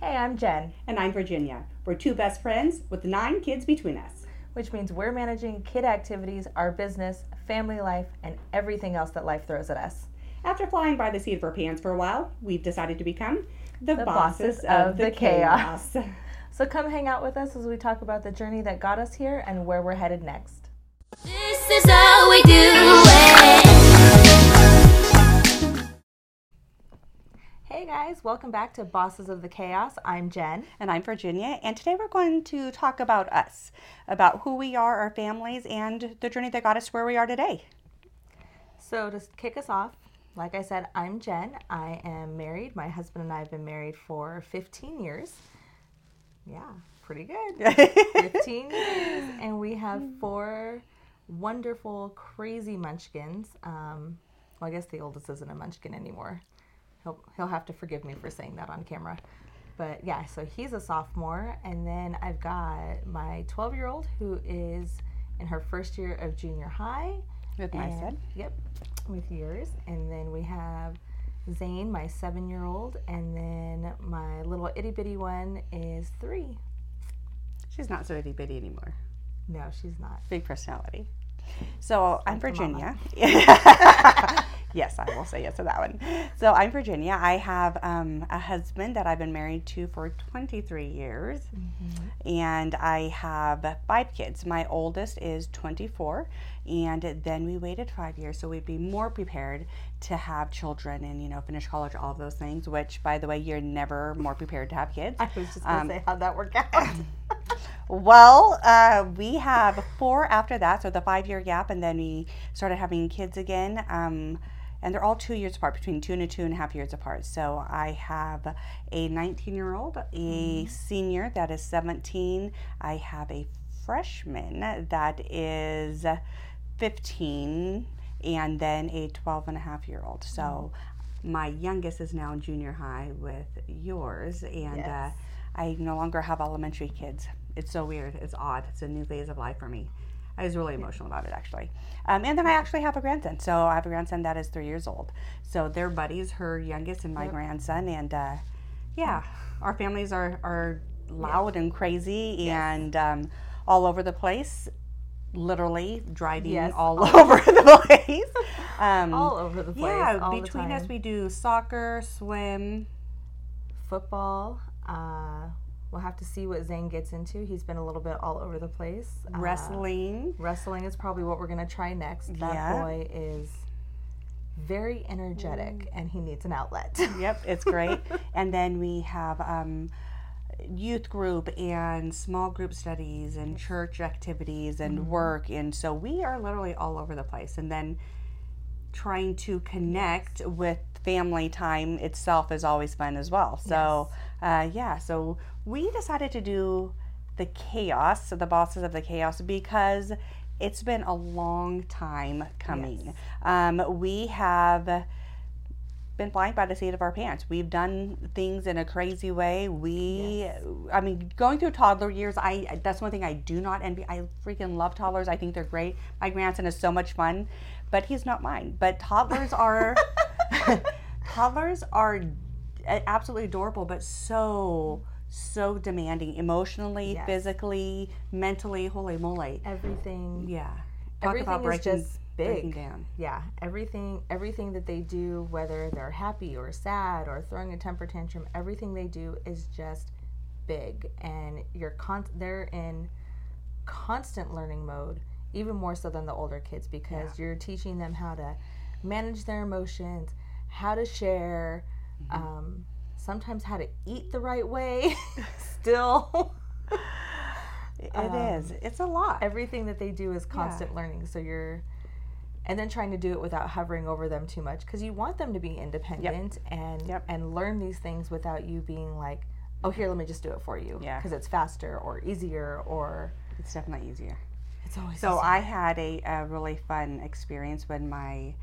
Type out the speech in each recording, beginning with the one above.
Hey, I'm Jen, And I'm Virginia. We're two best friends with nine kids between us. which means we're managing kid activities, our business, family life, and everything else that life throws at us. After flying by the seat of our pants for a while, we've decided to become the, The bosses, of, the, chaos. So come hang out with us as we talk about the journey that got us here and where we're headed next. This is how we do it. Hey guys, welcome back to Bosses of the Chaos. I'm Jen. and I'm Virginia. And today we're going to talk about us, about who we are, our families, and the journey that got us where we are today. So to kick us off, like I said, I'm Jen. I am married. My husband and I have been married for 15 years. Yeah, pretty good. 15 years. And we have four wonderful, crazy munchkins. Um, well, I guess the oldest isn't a munchkin anymore. He'll, he'll have to forgive me for saying that on camera. But yeah, so he's a sophomore. And then I've got my 12 year old who is in her first year of junior high. With my son. Yep, with yours. And then we have Zane, my seven year old. And then my little itty bitty one is three. She's not so itty bitty anymore. No, she's not. Big personality. So I'm Virginia. yes, I will say yes to that one. So I'm Virginia. I have um, a husband that I've been married to for 23 years, and I have five kids. My oldest is 24, and then we waited five years so we'd be more prepared to have children and you know finish college, all of those things. Which, by the way, you're never more prepared to have kids. I was just going to Um, say, how'd that work out? Well, uh, we have four after that, so the five year gap, and then we started having kids again. Um, and they're all two years apart, between two and a two and a half years apart. So I have a 19 year old, a senior that is 17. I have a freshman that is 15, and then a 12 and a half year old. So my youngest is now in junior high with yours, and Yes. uh, I no longer have elementary kids. It's so weird. It's odd. It's a new phase of life for me. I was really emotional about it actually. Um, and then I actually have a grandson. So I have a grandson that is three years old. So they're buddies, her youngest and my grandson. And uh, yeah, our families are, are loud and crazy and um, all over the place. Literally driving Yes, all over the place. Um, all over the place. yeah, all between us we do soccer, swim, football. Uh, we'll have to see what Zane gets into. He's been a little bit all over the place. Uh, wrestling. wrestling is probably what we're going to try next. That Yeah. boy is very energetic and he needs an outlet. Yep, it's great. and then we have um, youth group and small group studies and church activities and work. And so we are literally all over the place. And then trying to connect with family time itself is always fun as well. So, uh, yeah, so we decided to do the chaos, so the bosses of the chaos, because it's been a long time coming. Um, we have been flying by the seat of our pants. We've done things in a crazy way. We, I mean, going through toddler years, I that's one thing I do not envy. I freaking love toddlers. I think they're great. My grandson is so much fun, but he's not mine. But toddlers are, toddlers are absolutely adorable, but so so demanding emotionally, Yes. physically, mentally. Holy moly! everything Yeah, talk Everything about is breaking just breaking big. down. yeah everything everything that they do whether they're happy or sad or throwing a temper tantrum everything they do is just big and you're con- they're in constant learning mode even more so than the older kids because you're teaching them how to manage their emotions how to share um, sometimes how to eat the right way still It Um, is. It's a lot. everything that they do is constant learning so you're and then trying to do it without hovering over them too much because you want them to be independent and Yep. and learn these things without you being like oh here let me just do it for you Yeah. because it's faster or easier or It's definitely easier. It's always So. I had a, a really fun experience when my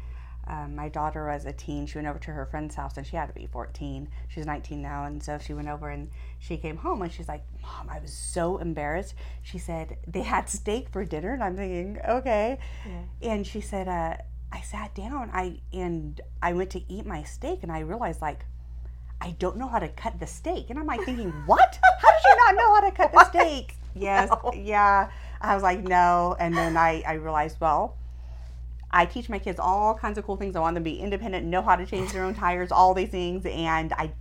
um, my daughter was a teen. She went over to her friend's house and she had to be 14. She's 19 now. And so she went over and she came home and she's like, Mom, I was so embarrassed. She said, they had steak for dinner. And I'm thinking, okay. And she said, uh, I sat down I and I went to eat my steak and I realized like, I don't know how to cut the steak. And I'm like thinking, what? How did you not know how to cut the steak? Yes, yeah. I was like, no. And then I, I realized, well, I teach my kids all kinds of cool things. I want them to be independent, know how to change their own tires, all these things. And I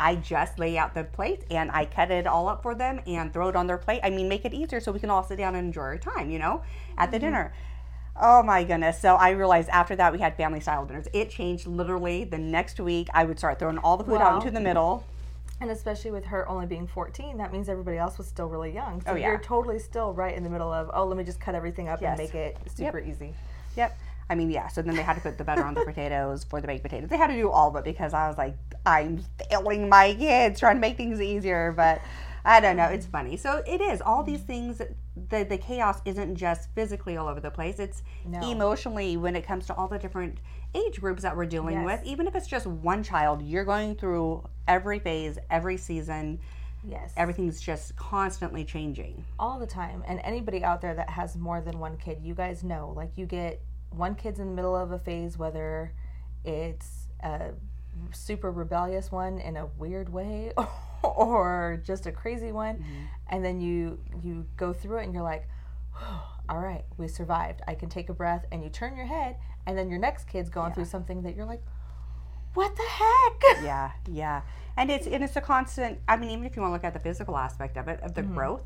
I just lay out the plate and I cut it all up for them and throw it on their plate. I mean, make it easier so we can all sit down and enjoy our time, you know, at the mm-hmm. dinner. Oh my goodness. So I realized after that we had family style dinners. It changed literally the next week. I would start throwing all the food out into the middle. And especially with her only being 14, that means everybody else was still really young. Oh, so Oh, yeah. you're totally still right in the middle of, oh, let me just cut everything up Yes. and make it super easy. Yep. I mean, yeah. So then they had to put the butter on the potatoes for the baked potatoes. They had to do all of it because I was like, I'm failing my kids trying to make things easier. But I don't know. It's funny. So it is all these things. The the chaos isn't just physically all over the place. It's No. emotionally when it comes to all the different age groups that we're dealing Yes. with. Even if it's just one child, you're going through every phase, every season. Yes. Everything's just constantly changing. all the time. And anybody out there that has more than one kid, you guys know, like you get one kid's in the middle of a phase, whether it's a super rebellious one in a weird way or just a crazy one, mm-hmm. and then you you go through it and you're like, all right, we survived. I can take a breath, and you turn your head, and then your next kid's going through something that you're like, what the heck? Yeah, yeah. And it's and it's a constant I mean, even if you want to look at the physical aspect of it, of the growth.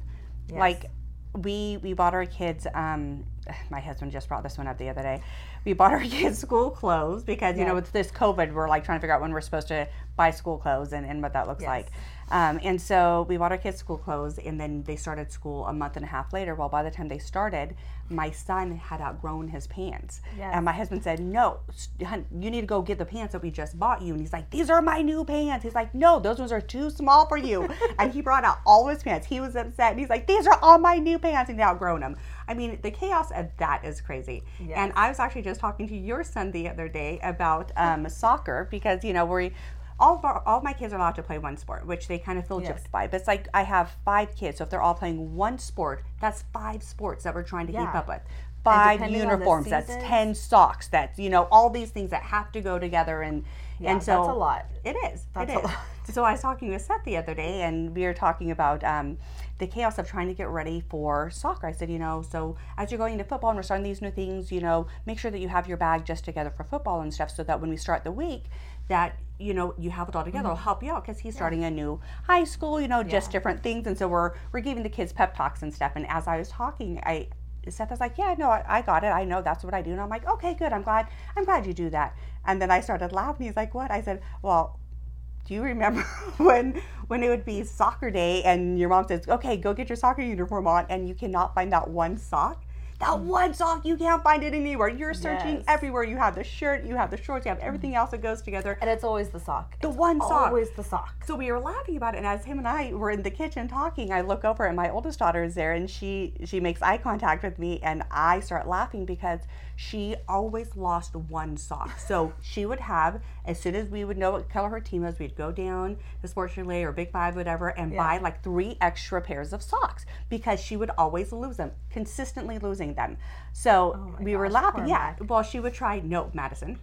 Like we we bought our kids um my husband just brought this one up the other day. We bought our kids school clothes because you know with this COVID we're like trying to figure out when we're supposed to buy school clothes and, and what that looks like. Um, and so we bought our kids school clothes and then they started school a month and a half later. Well by the time they started, my son had outgrown his pants. Yes. And my husband said, No, hun, you need to go get the pants that we just bought you. And he's like, These are my new pants. He's like, No, those ones are too small for you. and he brought out all his pants. He was upset. And he's like, These are all my new pants. And he'd outgrown them. I mean, the chaos of that is crazy. And I was actually just talking to your son the other day about um, soccer because, you know, we all of, our, all of my kids are allowed to play one sport, which they kind of feel Yes. gypped by. But it's like I have five kids, so if they're all playing one sport, that's five sports that we're trying to keep up with. Five depending on the uniforms, that's ten socks. That's you know all these things that have to go together, and Yeah, and so that's a lot. It is. That's it a is. So I was talking with Seth the other day, and we were talking about um, the chaos of trying to get ready for soccer. I said, you know, so as you're going into football and we're starting these new things, you know, make sure that you have your bag just together for football and stuff, so that when we start the week, that you know you have it all together. It'll help you out because he's starting a new high school, you know, just different things, and so we're we're giving the kids pep talks and stuff. And as I was talking, I Seth was like, "Yeah, no, I, I got it. I know that's what I do." And I'm like, "Okay, good. I'm glad. I'm glad you do that." And then I started laughing. He's like, "What?" I said, "Well, do you remember when when it would be soccer day and your mom says, "Okay, go get your soccer uniform on," and you cannot find that one sock? That mm. one sock, you can't find it anywhere. You're searching Yes. everywhere. You have the shirt, you have the shorts, you have everything mm. else that goes together. And it's always the sock. The one sock. Always the sock. So we were laughing about it, and as him and I were in the kitchen talking, I look over and my oldest daughter is there, and she she makes eye contact with me, and I start laughing because she always lost one sock. So she would have as soon as we would know what color her team was, we'd go down to Sports Chalet or Big Five, whatever, and buy like three extra pairs of socks because she would always lose them, consistently losing them. So oh we were gosh, laughing. poor Yeah. Well, she would try no Madison.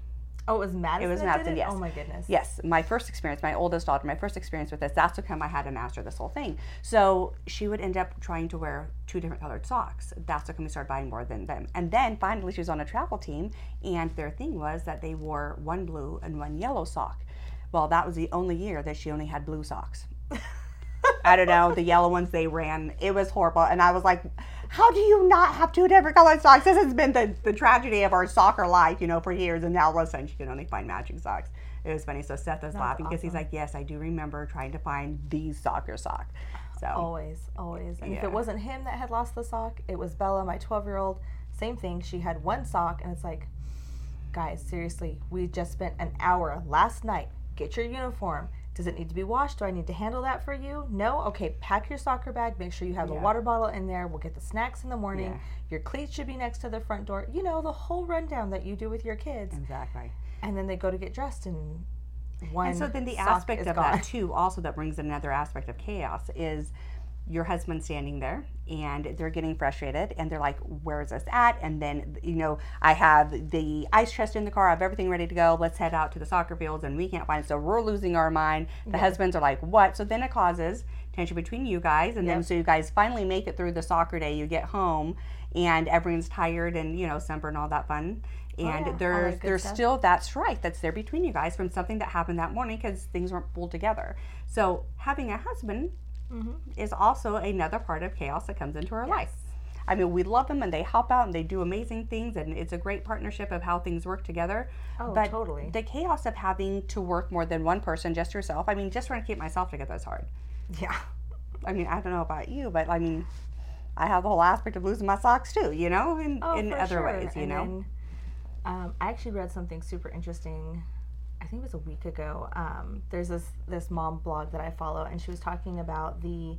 Oh, it was Madison. It was Madison, it? yes. Oh my goodness. Yes, my first experience, my oldest daughter, my first experience with this, that's come I had to master this whole thing. So she would end up trying to wear two different colored socks. That's come we started buying more than them. And then finally she was on a travel team, and their thing was that they wore one blue and one yellow sock. Well, that was the only year that she only had blue socks. I don't know, the yellow ones they ran. It was horrible. And I was like, how do you not have two different colored socks? This has been the, the tragedy of our soccer life, you know, for years. And now all of a sudden she can only find matching socks. It was funny. So Seth was laughing because he's like, yes, I do remember trying to find the soccer sock. So, Always, always. And if it wasn't him that had lost the sock, it was Bella, my 12 year old. Same thing. She had one sock, and it's like, guys, seriously, we just spent an hour last night. Get your uniform. Does it need to be washed? Do I need to handle that for you? No? Okay, pack your soccer bag. Make sure you have a water bottle in there. We'll get the snacks in the morning. Yeah. Your cleats should be next to the front door. You know, the whole rundown that you do with your kids. exactly. And then they go to get dressed, and one And so then the aspect of gone. that too, also that brings in another aspect of chaos is your husband's standing there and they're getting frustrated and they're like where's this at? And then you know i have the ice chest in the car i have everything ready to go let's head out to the soccer fields and we can't find it so we're losing our mind. The husbands are like what? So then it causes tension between you guys and then so you guys finally make it through the soccer day you get home and everyone's tired and you know sunburn all that fun. And Oh, yeah, there's there's stuff. still that strife that's there between you guys from something that happened that morning because things weren't pulled together. So having a husband Mm-hmm. is also another part of chaos that comes into our life. I mean, we love them and they help out and they do amazing things, and it's a great partnership of how things work together. Oh, but totally. the chaos of having to work more than one person, just yourself. I mean, just trying to keep myself together is hard. Yeah. I mean, I don't know about you, but I mean, I have the whole aspect of losing my socks too, you know, in, Oh, in other sure. ways, you And know. then, um, I actually read something super interesting. I think it was a week ago. Um, there's this this mom blog that I follow, and she was talking about the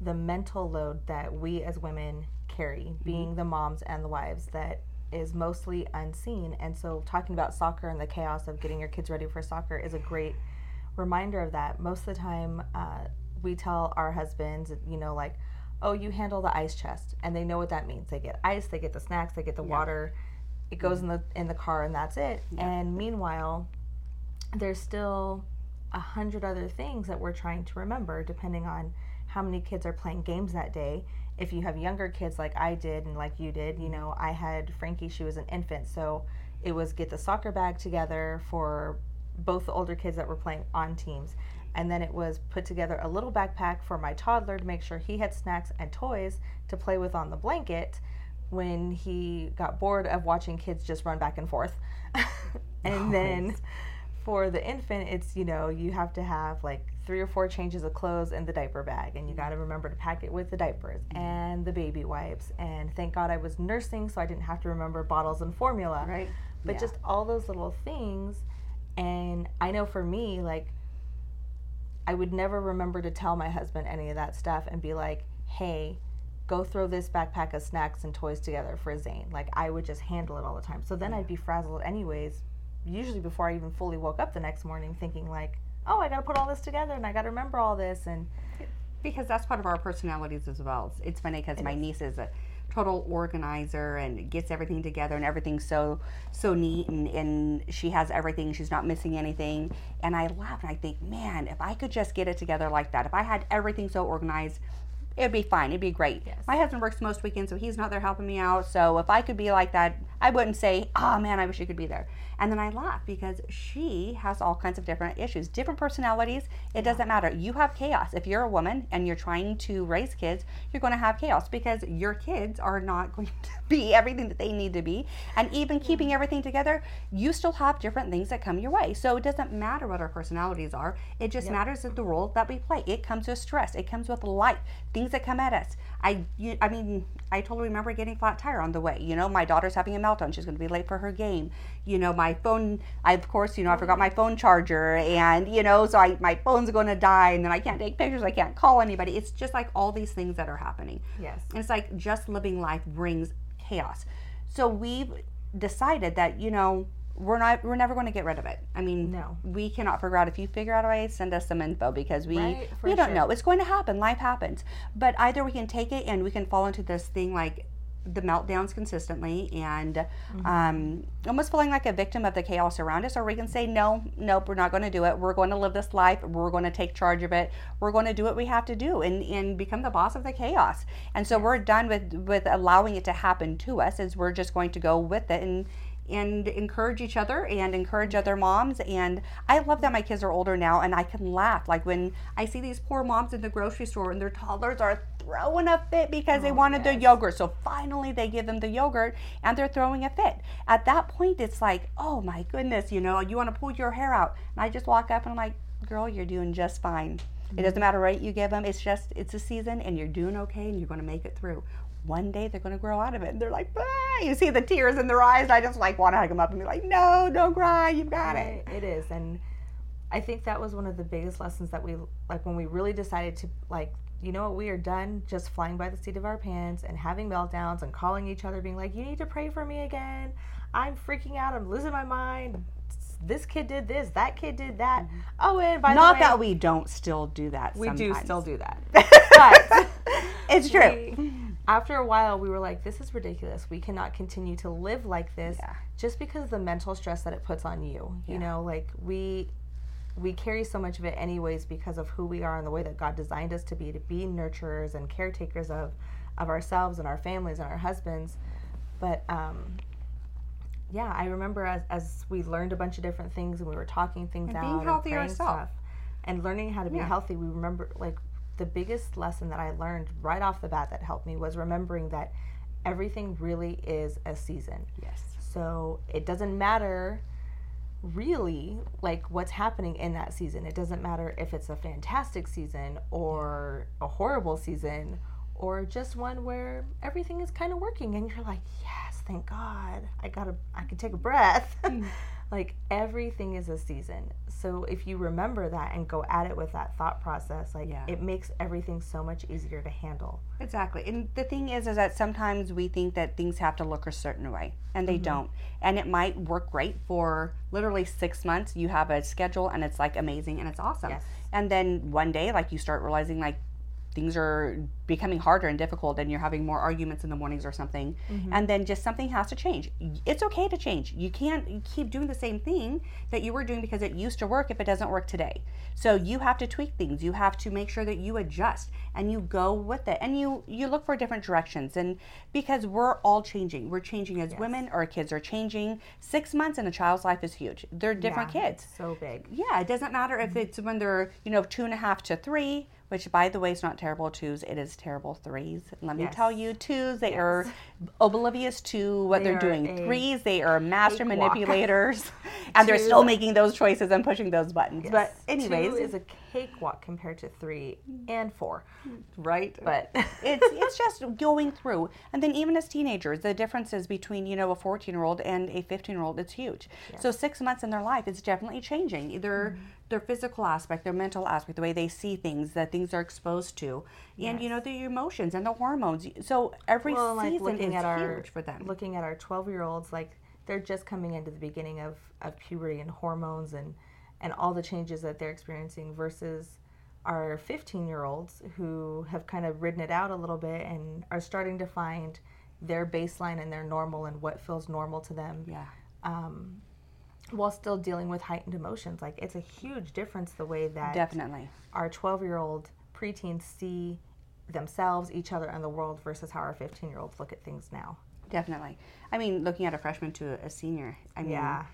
the mental load that we as women carry, being the moms and the wives, that is mostly unseen. And so, talking about soccer and the chaos of getting your kids ready for soccer is a great reminder of that. Most of the time, uh, we tell our husbands, you know, like, oh, you handle the ice chest, and they know what that means. They get ice, they get the snacks, they get the water. It goes in the in the car, and that's it. And meanwhile, there's still a hundred other things that we're trying to remember, depending on how many kids are playing games that day. If you have younger kids like I did and like you did, you know, I had Frankie, she was an infant, so it was get the soccer bag together for both the older kids that were playing on teams. And then it was put together a little backpack for my toddler to make sure he had snacks and toys to play with on the blanket when he got bored of watching kids just run back and forth. and then for the infant, it's, you know, you have to have like three or four changes of clothes in the diaper bag, and you got to mm-hmm. remember to pack it with the diapers mm-hmm. and the baby wipes. And thank God I was nursing, so I didn't have to remember bottles and formula. Right. But Yeah. just all those little things. And I know for me, like, I would never remember to tell my husband any of that stuff and be like, hey, go throw this backpack of snacks and toys together for Zane. Like, I would just handle it all the time. So then I'd be frazzled anyways, usually before I even fully woke up the next morning, thinking, like, oh, I got to put all this together and I got to remember all this. And because that's part of our personalities as well. It's, funny because my niece is a total organizer and gets everything together and everything's so so neat and, and she has everything she's not missing anything and i laugh and i think man if i could just get it together like that if i had everything so organized it'd be fine. It'd be great. Yes. my husband works most weekends so he's not there helping me out. So if i could be like that i wouldn't say oh man i wish you could be there. And then i laugh because she has all kinds of different issues different personalities. It doesn't matter. You have chaos. If you're a woman and you're trying to raise kids you're going to have chaos because your kids are not going to be everything that they need to be. And even keeping everything together you still have different things that come your way. So it doesn't matter what our personalities are. It just matters that the role that we play. It comes with stress. It comes with life. Things that come at us. I you, i mean i totally remember getting flat tire on the way. You know my daughter's having a meltdown. She's going to be late for her game. You know my phone i of course you know i forgot my phone charger and you know so i my phone's going to die and then i can't take pictures. I can't call anybody. It's just like all these things that are happening. Yes, and it's like just living life brings chaos. So we've decided that, you know, we're not we're never going to get rid of it. I mean, No. we cannot figure out if you figure out a way, send us some info because we Right, we don't sure. know. It's going to happen. Life happens. But either we can take it and we can fall into this thing like the meltdowns consistently and Mm-hmm. um, almost feeling like a victim of the chaos around us, or we can say, no, nope, we're not going to do it. We're going to live this life. We're going to take charge of it. We're going to do what we have to do and, and become the boss of the chaos. And so we're done with, with allowing it to happen to us, as we're just going to go with it and and encourage each other and encourage other moms. And i love that my kids are older now and i can laugh. Like when i see these poor moms in the grocery store and their toddlers are throwing a fit because they oh, wanted their yes. yogurt. So finally they give them the yogurt and they're throwing a fit. At that point it's like oh my goodness you know you want to pull your hair out. And i just walk up and i'm like girl you're doing just fine. It mm-hmm. doesn't matter what you give them it's just it's a season and you're doing okay and you're going to make it through one day they're going to grow out of it. And they're like ah! you see the tears in their eyes and i just like want to hug them up and be like no don't cry you've got it. It is. And i think that was one of the biggest lessons that we like when we really decided to like you know what we are done just flying by the seat of our pants and having meltdowns and calling each other being like you need to pray for me again. I'm freaking out. I'm losing my mind. This kid did this. That kid did that. Oh and by not the way that we don't still do that we do still do that. But It's true. we- after a while, we were like, this is ridiculous. We cannot continue to live like this Yeah. just because of the mental stress that it puts on you. You know, like we we carry so much of it anyways because of who we are and the way that God designed us to be to be nurturers and caretakers of of ourselves and our families and our husbands. But um yeah, I remember as, as we learned a bunch of different things and we were talking things And out being and healthy yourself. stuff and learning how to be Yeah. healthy. We remember like the biggest lesson that I learned right off the bat that helped me was remembering that everything really is a season. Yes. So it doesn't matter really like what's happening in that season. It doesn't matter if it's a fantastic season or a horrible season or just one where everything is kind of working and you're like, "Yes, thank God. I got to I can take a breath." Mm. like everything is a season. So if you remember that and go at it with that thought process, like Yeah. it makes everything so much easier to handle. Exactly. And the thing is, is that sometimes we think that things have to look a certain way, and Mm-hmm. they don't. And it might work great for literally six months. You have a schedule, and it's like amazing, and it's awesome. Yes. And then one day, like you start realizing, like things are becoming harder and difficult, and you're having more arguments in the mornings or something. Mm-hmm. And then just something has to change. It's okay to change. You can't keep doing the same thing that you were doing because it used to work if it doesn't work today. So you have to tweak things. You have to make sure that you adjust and you go with it and you you look for different directions and because we're all changing. We're changing as women, our kids are changing. 6 months in a child's life is huge. They're different Yeah, kids. So big. Yeah, it doesn't matter if it's when they're, you know, two and a half to three, which by the way is not terrible twos, it is terrible threes. Let me Yes. tell you, twos, they are oblivious to what They they are doing. Threes, they are master manipulators. and they're still making those choices and pushing those buttons. But anyways, two is a cakewalk compared to three and four. right? But it's it's just going through. And then even as teenagers the differences between you know a 14 year old and a 15 year old it's huge. So six months in their life is definitely changing. Either Mm-hmm. their physical aspect their mental aspect the way they see things the things they're exposed to and you know the emotions and the hormones. So every well, like season looking is at our huge for them. looking at our 12 year olds like they're just coming into the beginning of, of puberty and hormones and and all the changes that they're experiencing versus our 15 year olds who have kind of ridden it out a little bit and are starting to find their baseline and their normal and what feels normal to them yeah. Um, while still dealing with heightened emotions. Like it's a huge difference the way that definitely. our 12 year old preteens see themselves each other and the world versus how our 15 year olds look at things now. Definitely. I mean looking at a freshman to a senior i mean Yeah.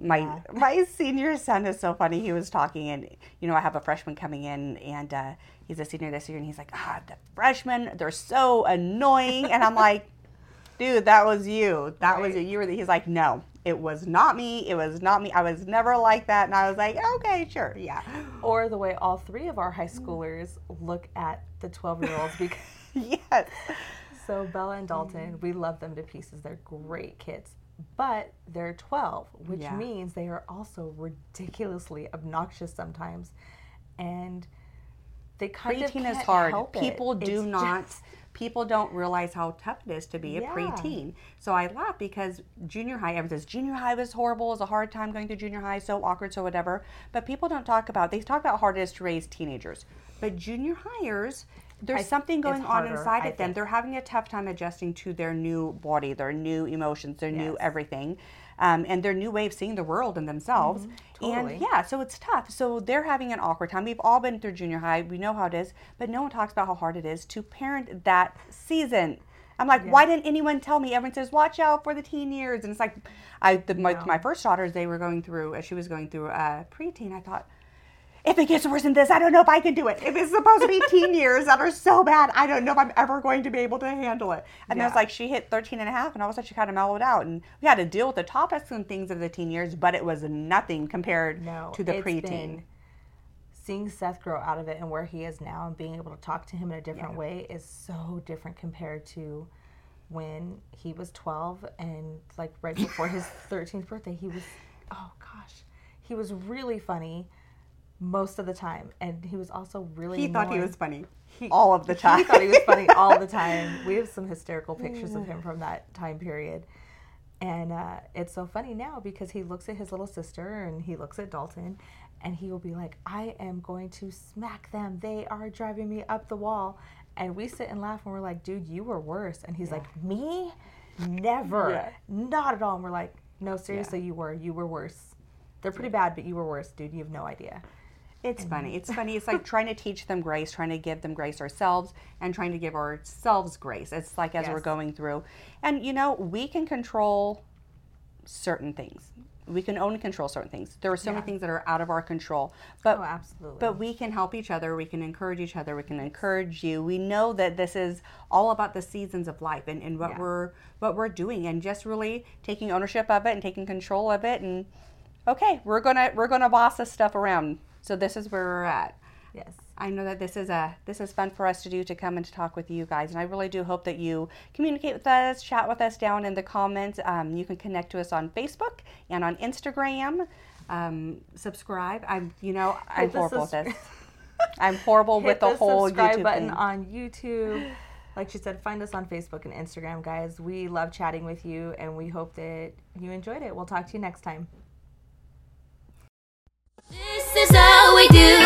My my senior son is so funny. He was talking, and you know, I have a freshman coming in, and uh, he's a senior this year, and he's like, "Ah, the freshmen, they're so annoying," and I'm like, "Dude, that was you. That was Right. you. You were." The, he's like, "No, it was not me. It was not me. I was never like that." And I was like, "Okay, sure, yeah, or the way all three of our high schoolers look at the 12 year olds because yes, so bella and dalton we love them to pieces they're great kids but they're 12 which Yeah. means they are also ridiculously obnoxious sometimes and they kind of preteen is hard. help it. People do It's not. just- People don't realize how tough it is to be a Yeah. preteen. So I laugh because junior high, everyone says junior high was horrible, it was a hard time going through junior high, so awkward, so whatever. But people don't talk about. They talk about how hard it is to raise teenagers, but junior hires. There's I- something going on harder, inside I of them. think. They're having a tough time adjusting to their new body, their new emotions, their new everything, um, and their new way of seeing the world and themselves. Mm-hmm. Totally. And yeah, so it's tough. So they're having an awkward time. We've all been through junior high. We know how it is, but no one talks about how hard it is to parent that season. I'm like, why didn't anyone tell me? Everyone says, watch out for the teen years. And it's like, I, the, my, No. my first daughters, they were going through, as she was going through uh, preteen, I thought, if it gets worse than this, I don't know if I can do it. If it's supposed to be teen years that are so bad, I don't know if I'm ever going to be able to handle it. And then it's Yeah. like she hit 13 and a half, and all of a sudden she kind of mellowed out. And we had to deal with the topics and things of the teen years, but it was nothing compared no to the preteen. been- seeing seth grow out of it and where he is now and being able to talk to him in a different Yeah. way is so different compared to when he was 12 and like right before his 13th birthday he was oh gosh he was really funny most of the time and he was also really He thought he was funny He, all of the time. He thought he was funny all the time. We have some hysterical pictures of him from that time period. And uh, it's so funny now because he looks at his little sister and he looks at Dalton and he will be like, I am going to smack them. They are driving me up the wall. And we sit and laugh and we're like, dude, you were worse. And he's like, me? Never. Yeah. Not at all. And we're like, no, seriously, you were. You were worse. They're pretty bad, but you were worse, dude. You have no idea. Mm. It's funny. It's funny. It's like trying to teach them grace, trying to give them grace ourselves, and trying to give ourselves grace. It's like as we're going through. And, you know, we can control certain things. We can only control certain things. There are so many things that are out of our control. But Oh, absolutely. but we can help each other. We can encourage each other. We can encourage you. We know that this is all about the seasons of life and, and what Yeah. we're what we're doing and just really taking ownership of it and taking control of it and okay, we're gonna we're gonna boss this stuff around. So this is where we're at. yes. I know that this is a this is fun for us to do to come and to talk with you guys, and I really do hope that you communicate with us, chat with us down in the comments. Um, you can connect to us on Facebook and on Instagram. Um, subscribe. I'm you know I'm Hit the horrible with this. I'm horrible with Hit the, whole subscribe YouTube button thing. on YouTube. Like she said, find us on Facebook and Instagram, guys. We love chatting with you, and we hope that you enjoyed it. We'll talk to you next time. We do